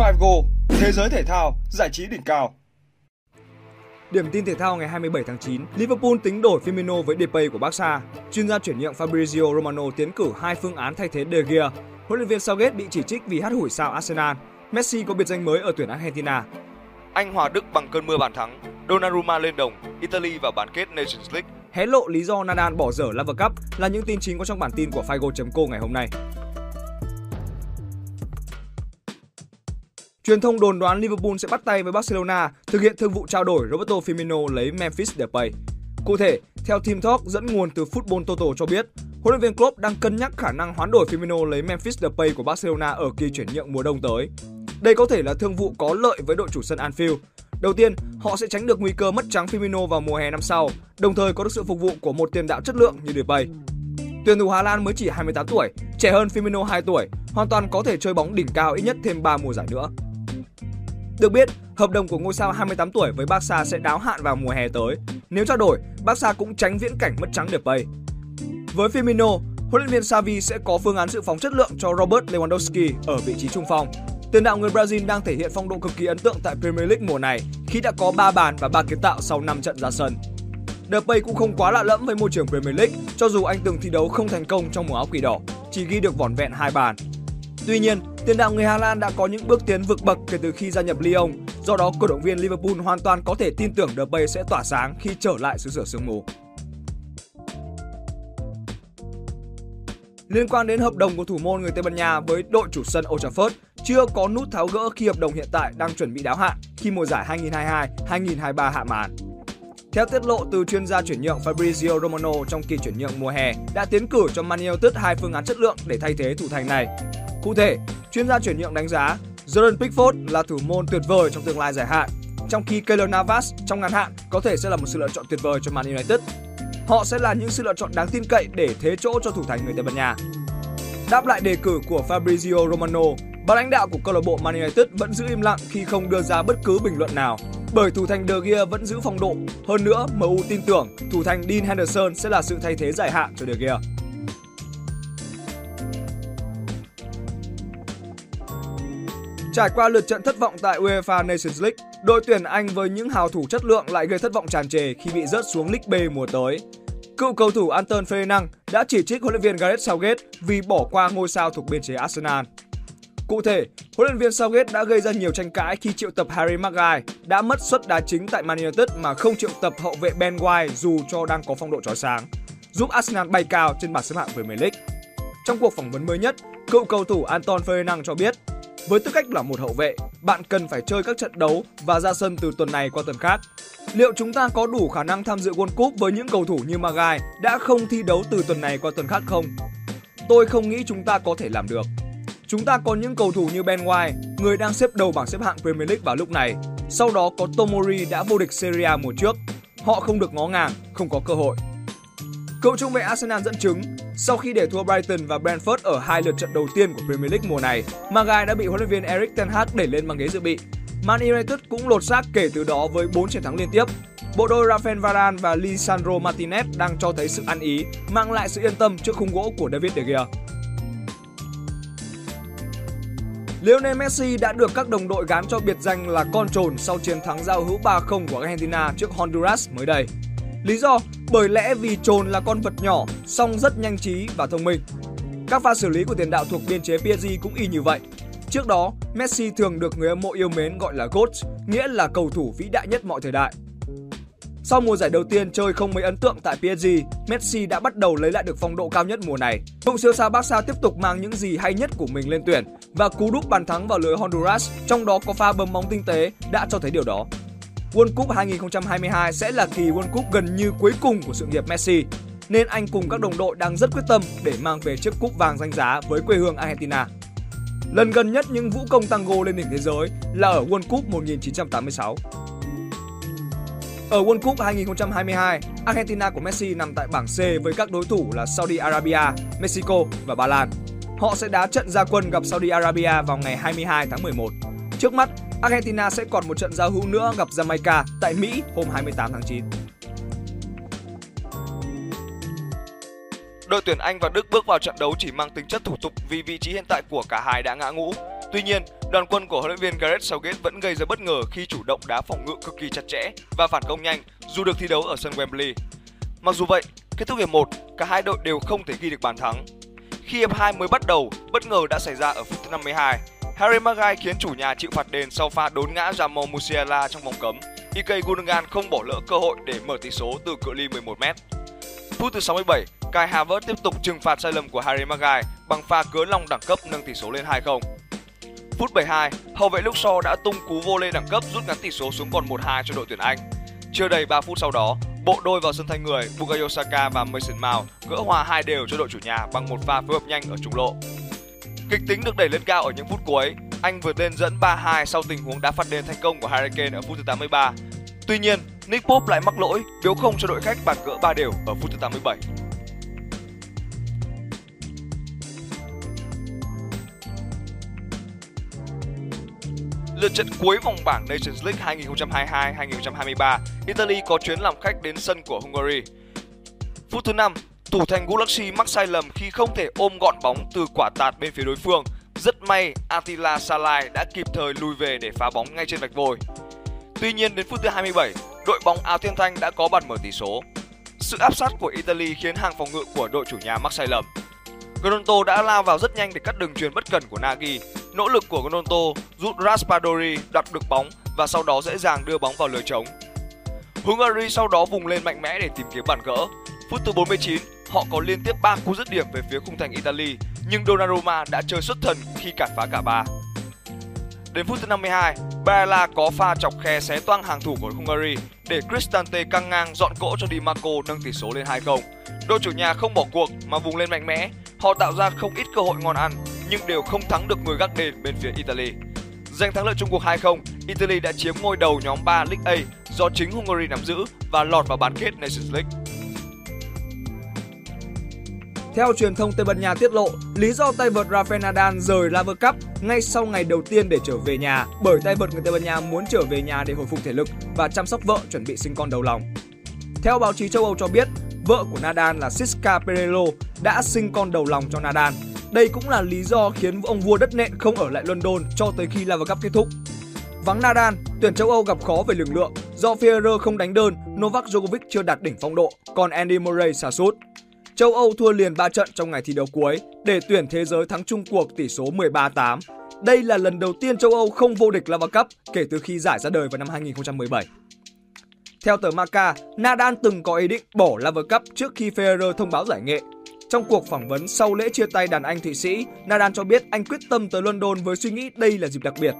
Figo, thế giới thể thao, giải trí đỉnh cao. Điểm tin thể thao ngày 27 tháng 9, Liverpool tính đổi Firmino với Depay của Barca. Chuyên gia chuyển nhượng Fabrizio Romano tiến cử hai phương án thay thế De Gea. Huấn luyện viên Southgate bị chỉ trích vì hát hủi sao Arsenal. Messi có biệt danh mới ở tuyển Argentina. Anh hòa Đức bằng cơn mưa bàn thắng. Donnarumma lên đồng, Italy vào bán kết Nations League. Hé lộ lý do Nadal bỏ dở Laver Cup là những tin chính có trong bản tin của Figo.co ngày hôm nay. Truyền thông đồn đoán Liverpool sẽ bắt tay với Barcelona thực hiện thương vụ trao đổi Roberto Firmino lấy Memphis Depay. Cụ thể, theo Team Talk dẫn nguồn từ Football Total cho biết, huấn luyện viên Klopp đang cân nhắc khả năng hoán đổi Firmino lấy Memphis Depay của Barcelona ở kỳ chuyển nhượng mùa đông tới. Đây có thể là thương vụ có lợi với đội chủ sân Anfield. Đầu tiên, họ sẽ tránh được nguy cơ mất trắng Firmino vào mùa hè năm sau, đồng thời có được sự phục vụ của một tiền đạo chất lượng như Depay. Tuyển thủ Hà Lan mới chỉ 28 tuổi, trẻ hơn Firmino 2 tuổi, hoàn toàn có thể chơi bóng đỉnh cao ít nhất thêm 3 mùa giải nữa. Được biết, hợp đồng của ngôi sao 28 tuổi với Barca sẽ đáo hạn vào mùa hè tới. Nếu trao đổi, Barca cũng tránh viễn cảnh mất trắng Depay. Với Firmino, huấn luyện viên Xavi sẽ có phương án dự phòng chất lượng cho Robert Lewandowski ở vị trí trung phong. Tiền đạo người Brazil đang thể hiện phong độ cực kỳ ấn tượng tại Premier League mùa này khi đã có 3 bàn và 3 kiến tạo sau 5 trận ra sân. Depay cũng không quá lạ lẫm với môi trường Premier League, cho dù anh từng thi đấu không thành công trong mùa áo quỷ đỏ, chỉ ghi được vỏn vẹn hai bàn. Tuy nhiên, tiền đạo người Hà Lan đã có những bước tiến vượt bậc kể từ khi gia nhập Lyon, do đó cổ động viên Liverpool hoàn toàn có thể tin tưởng Depay sẽ tỏa sáng khi trở lại xứ sở sương mù. Liên quan đến hợp đồng của thủ môn người Tây Ban Nha với đội chủ sân Old Trafford, chưa có nút tháo gỡ khi hợp đồng hiện tại đang chuẩn bị đáo hạn khi mùa giải 2022-2023 hạ màn. Theo tiết lộ từ chuyên gia chuyển nhượng Fabrizio Romano trong kỳ chuyển nhượng mùa hè đã tiến cử cho Man United hai phương án chất lượng để thay thế thủ thành này. Cụ thể, chuyên gia chuyển nhượng đánh giá Jordan Pickford là thủ môn tuyệt vời trong tương lai dài hạn, trong khi Keylor Navas trong ngắn hạn có thể sẽ là một sự lựa chọn tuyệt vời cho Man United. Họ sẽ là những sự lựa chọn đáng tin cậy để thế chỗ cho thủ thành người Tây Ban Nha. Đáp lại đề cử của Fabrizio Romano, ban lãnh đạo của câu lạc bộ Man United vẫn giữ im lặng khi không đưa ra bất cứ bình luận nào bởi thủ thành De Gea vẫn giữ phong độ. Hơn nữa, MU tin tưởng thủ thành Dean Henderson sẽ là sự thay thế dài hạn cho De Gea. Trải qua lượt trận thất vọng tại UEFA Nations League, đội tuyển Anh với những hào thủ chất lượng lại gây thất vọng tràn trề khi bị rớt xuống League B mùa tới. Cựu cầu thủ Anton Fernand đã chỉ trích huấn luyện viên Gareth Southgate vì bỏ qua ngôi sao thuộc biên chế Arsenal. Cụ thể, huấn luyện viên Southgate đã gây ra nhiều tranh cãi khi triệu tập Harry Maguire đã mất suất đá chính tại Man United mà không triệu tập hậu vệ Ben White dù cho đang có phong độ chói sáng, giúp Arsenal bay cao trên bảng xếp hạng Premier League. Trong cuộc phỏng vấn mới nhất, cựu cầu thủ Anton Fernand cho biết với tư cách là một hậu vệ, bạn cần phải chơi các trận đấu và ra sân từ tuần này qua tuần khác. Liệu chúng ta có đủ khả năng tham dự World Cup với những cầu thủ như Magai đã không thi đấu từ tuần này qua tuần khác không? Tôi không nghĩ chúng ta có thể làm được. Chúng ta có những cầu thủ như Ben White, người đang xếp đầu bảng xếp hạng Premier League vào lúc này. Sau đó có Tomori đã vô địch Serie A mùa trước. Họ không được ngó ngàng, không có cơ hội. Cựu trung vệ Arsenal dẫn chứng, sau khi để thua Brighton và Brentford ở hai lượt trận đầu tiên của Premier League mùa này, Maguire đã bị huấn luyện viên Erik ten Hag đẩy lên băng ghế dự bị. Man United cũng lột xác kể từ đó với 4 chiến thắng liên tiếp. Bộ đôi Rafael Varane và Lisandro Martinez đang cho thấy sự ăn ý, mang lại sự yên tâm trước khung gỗ của David De Gea. Lionel Messi đã được các đồng đội gán cho biệt danh là con trồn sau chiến thắng giao hữu 3-0 của Argentina trước Honduras mới đây. Lý do bởi lẽ vì trồn là con vật nhỏ, song rất nhanh trí và thông minh. Các pha xử lý của tiền đạo thuộc biên chế PSG cũng y như vậy. Trước đó, Messi thường được người hâm mộ yêu mến gọi là GOAT, nghĩa là cầu thủ vĩ đại nhất mọi thời đại. Sau mùa giải đầu tiên chơi không mấy ấn tượng tại PSG, Messi đã bắt đầu lấy lại được phong độ cao nhất mùa này. Cựu siêu sao Barca tiếp tục mang những gì hay nhất của mình lên tuyển và cú đúp bàn thắng vào lưới Honduras, trong đó có pha bấm bóng tinh tế đã cho thấy điều đó. World Cup 2022 sẽ là kỳ World Cup gần như cuối cùng của sự nghiệp Messi, nên anh cùng các đồng đội đang rất quyết tâm để mang về chiếc cúp vàng danh giá với quê hương Argentina. Lần gần nhất những vũ công tango lên đỉnh thế giới là ở World Cup 1986. Ở World Cup 2022, Argentina của Messi nằm tại bảng C với các đối thủ là Saudi Arabia, Mexico và Ba Lan. Họ sẽ đá trận gia quân gặp Saudi Arabia vào ngày 22 tháng 11. Trước mắt, Argentina sẽ còn một trận giao hữu nữa gặp Jamaica tại Mỹ hôm 28 tháng 9. đội tuyển Anh và Đức bước vào trận đấu chỉ mang tính chất thủ tục vì vị trí hiện tại của cả hai đã ngã ngũ. Tuy nhiên, đoàn quân của huấn luyện viên Gareth Southgate vẫn gây ra bất ngờ khi chủ động đá phòng ngự cực kỳ chặt chẽ và phản công nhanh dù được thi đấu ở sân Wembley. Mặc dù vậy, kết thúc hiệp 1, cả hai đội đều không thể ghi được bàn thắng. Khi hiệp 2 mới bắt đầu, bất ngờ đã xảy ra ở phút thứ 52. Harry Maguire khiến chủ nhà chịu phạt đền sau pha đốn ngã Jamal Musiala trong vòng cấm. Ike Gundogan không bỏ lỡ cơ hội để mở tỷ số từ cự ly 11m. Phút thứ 67, Kai Havertz tiếp tục trừng phạt sai lầm của Harry Maguire bằng pha cứa lòng đẳng cấp nâng tỷ số lên 2-0. Phút 72, hậu vệ Luke Shaw đã tung cú vô lê đẳng cấp rút ngắn tỷ số xuống còn 1-2 cho đội tuyển Anh. Chưa đầy 3 phút sau đó, bộ đôi vào sân thay người Bukayo Saka và Mason Mount gỡ hòa hai đều cho đội chủ nhà bằng một pha phối hợp nhanh ở trung lộ. Kịch tính được đẩy lên cao ở những phút cuối, Anh vượt lên dẫn 3-2 sau tình huống đá phạt đền thành công của Harry Kane ở phút thứ 83. Tuy nhiên, Nick Pope lại mắc lỗi, biếu không cho đội khách bàn gỡ 3 đều ở phút thứ 87. Lượt trận cuối vòng bảng Nations League 2022-2023, Italy có chuyến làm khách đến sân của Hungary. Phút thứ 5, thủ thành Galaxy mắc sai lầm khi không thể ôm gọn bóng từ quả tạt bên phía đối phương. Rất may Attila Salai đã kịp thời lùi về để phá bóng ngay trên vạch vôi. Tuy nhiên đến phút thứ 27, đội bóng áo thiên thanh đã có bàn mở tỷ số. Sự áp sát của Italy khiến hàng phòng ngự của đội chủ nhà mắc sai lầm. Gronto đã lao vào rất nhanh để cắt đường truyền bất cần của Nagy. Nỗ lực của Gronto giúp Raspadori đặt được bóng và sau đó dễ dàng đưa bóng vào lưới trống. Hungary sau đó vùng lên mạnh mẽ để tìm kiếm bàn gỡ. Phút thứ 49, họ có liên tiếp 3 cú dứt điểm về phía khung thành Italy, nhưng Donnarumma đã chơi xuất thần khi cản phá cả ba. Đến phút thứ 52, Barella có pha chọc khe xé toang hàng thủ của Hungary để Cristante căng ngang dọn cỗ cho Di Marco nâng tỷ số lên 2-0. Đội chủ nhà không bỏ cuộc mà vùng lên mạnh mẽ, họ tạo ra không ít cơ hội ngon ăn nhưng đều không thắng được người gác đền bên phía Italy. Giành thắng lợi chung cuộc 2-0, Italy đã chiếm ngôi đầu nhóm 3 League A do chính Hungary nắm giữ và lọt vào bán kết Nations League. Theo truyền thông Tây Ban Nha tiết lộ, lý do tay vợt Rafael Nadal rời Laver Cup ngay sau ngày đầu tiên để trở về nhà bởi tay vợt người Tây Ban Nha muốn trở về nhà để hồi phục thể lực và chăm sóc vợ chuẩn bị sinh con đầu lòng. Theo báo chí châu Âu cho biết, vợ của Nadal là Siska Perello đã sinh con đầu lòng cho Nadal. Đây cũng là lý do khiến ông vua đất nện không ở lại London cho tới khi Laver Cup kết thúc. Vắng Nadal, tuyển châu Âu gặp khó về lực lượng do Federer không đánh đơn, Novak Djokovic chưa đạt đỉnh phong độ, còn Andy Murray sa sút. Châu Âu thua liền 3 trận trong ngày thi đấu cuối để tuyển thế giới thắng chung cuộc tỷ số 13-8. Đây là lần đầu tiên châu Âu không vô địch La Cup kể từ khi giải ra đời vào năm 2017. Theo tờ Marca, Nadal từng có ý định bỏ La Cup trước khi Federer thông báo giải nghệ. Trong cuộc phỏng vấn sau lễ chia tay đàn anh Thụy Sĩ, Nadal cho biết anh quyết tâm tới London với suy nghĩ đây là dịp đặc biệt.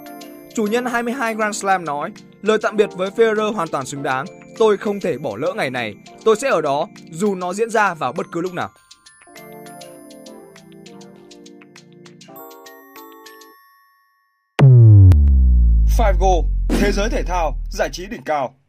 Chủ nhân 22 Grand Slam nói, lời tạm biệt với Federer hoàn toàn xứng đáng. Tôi không thể bỏ lỡ ngày này. Tôi sẽ ở đó dù nó diễn ra vào bất cứ lúc nào. Five Go, thế giới thể thao, giải trí đỉnh cao.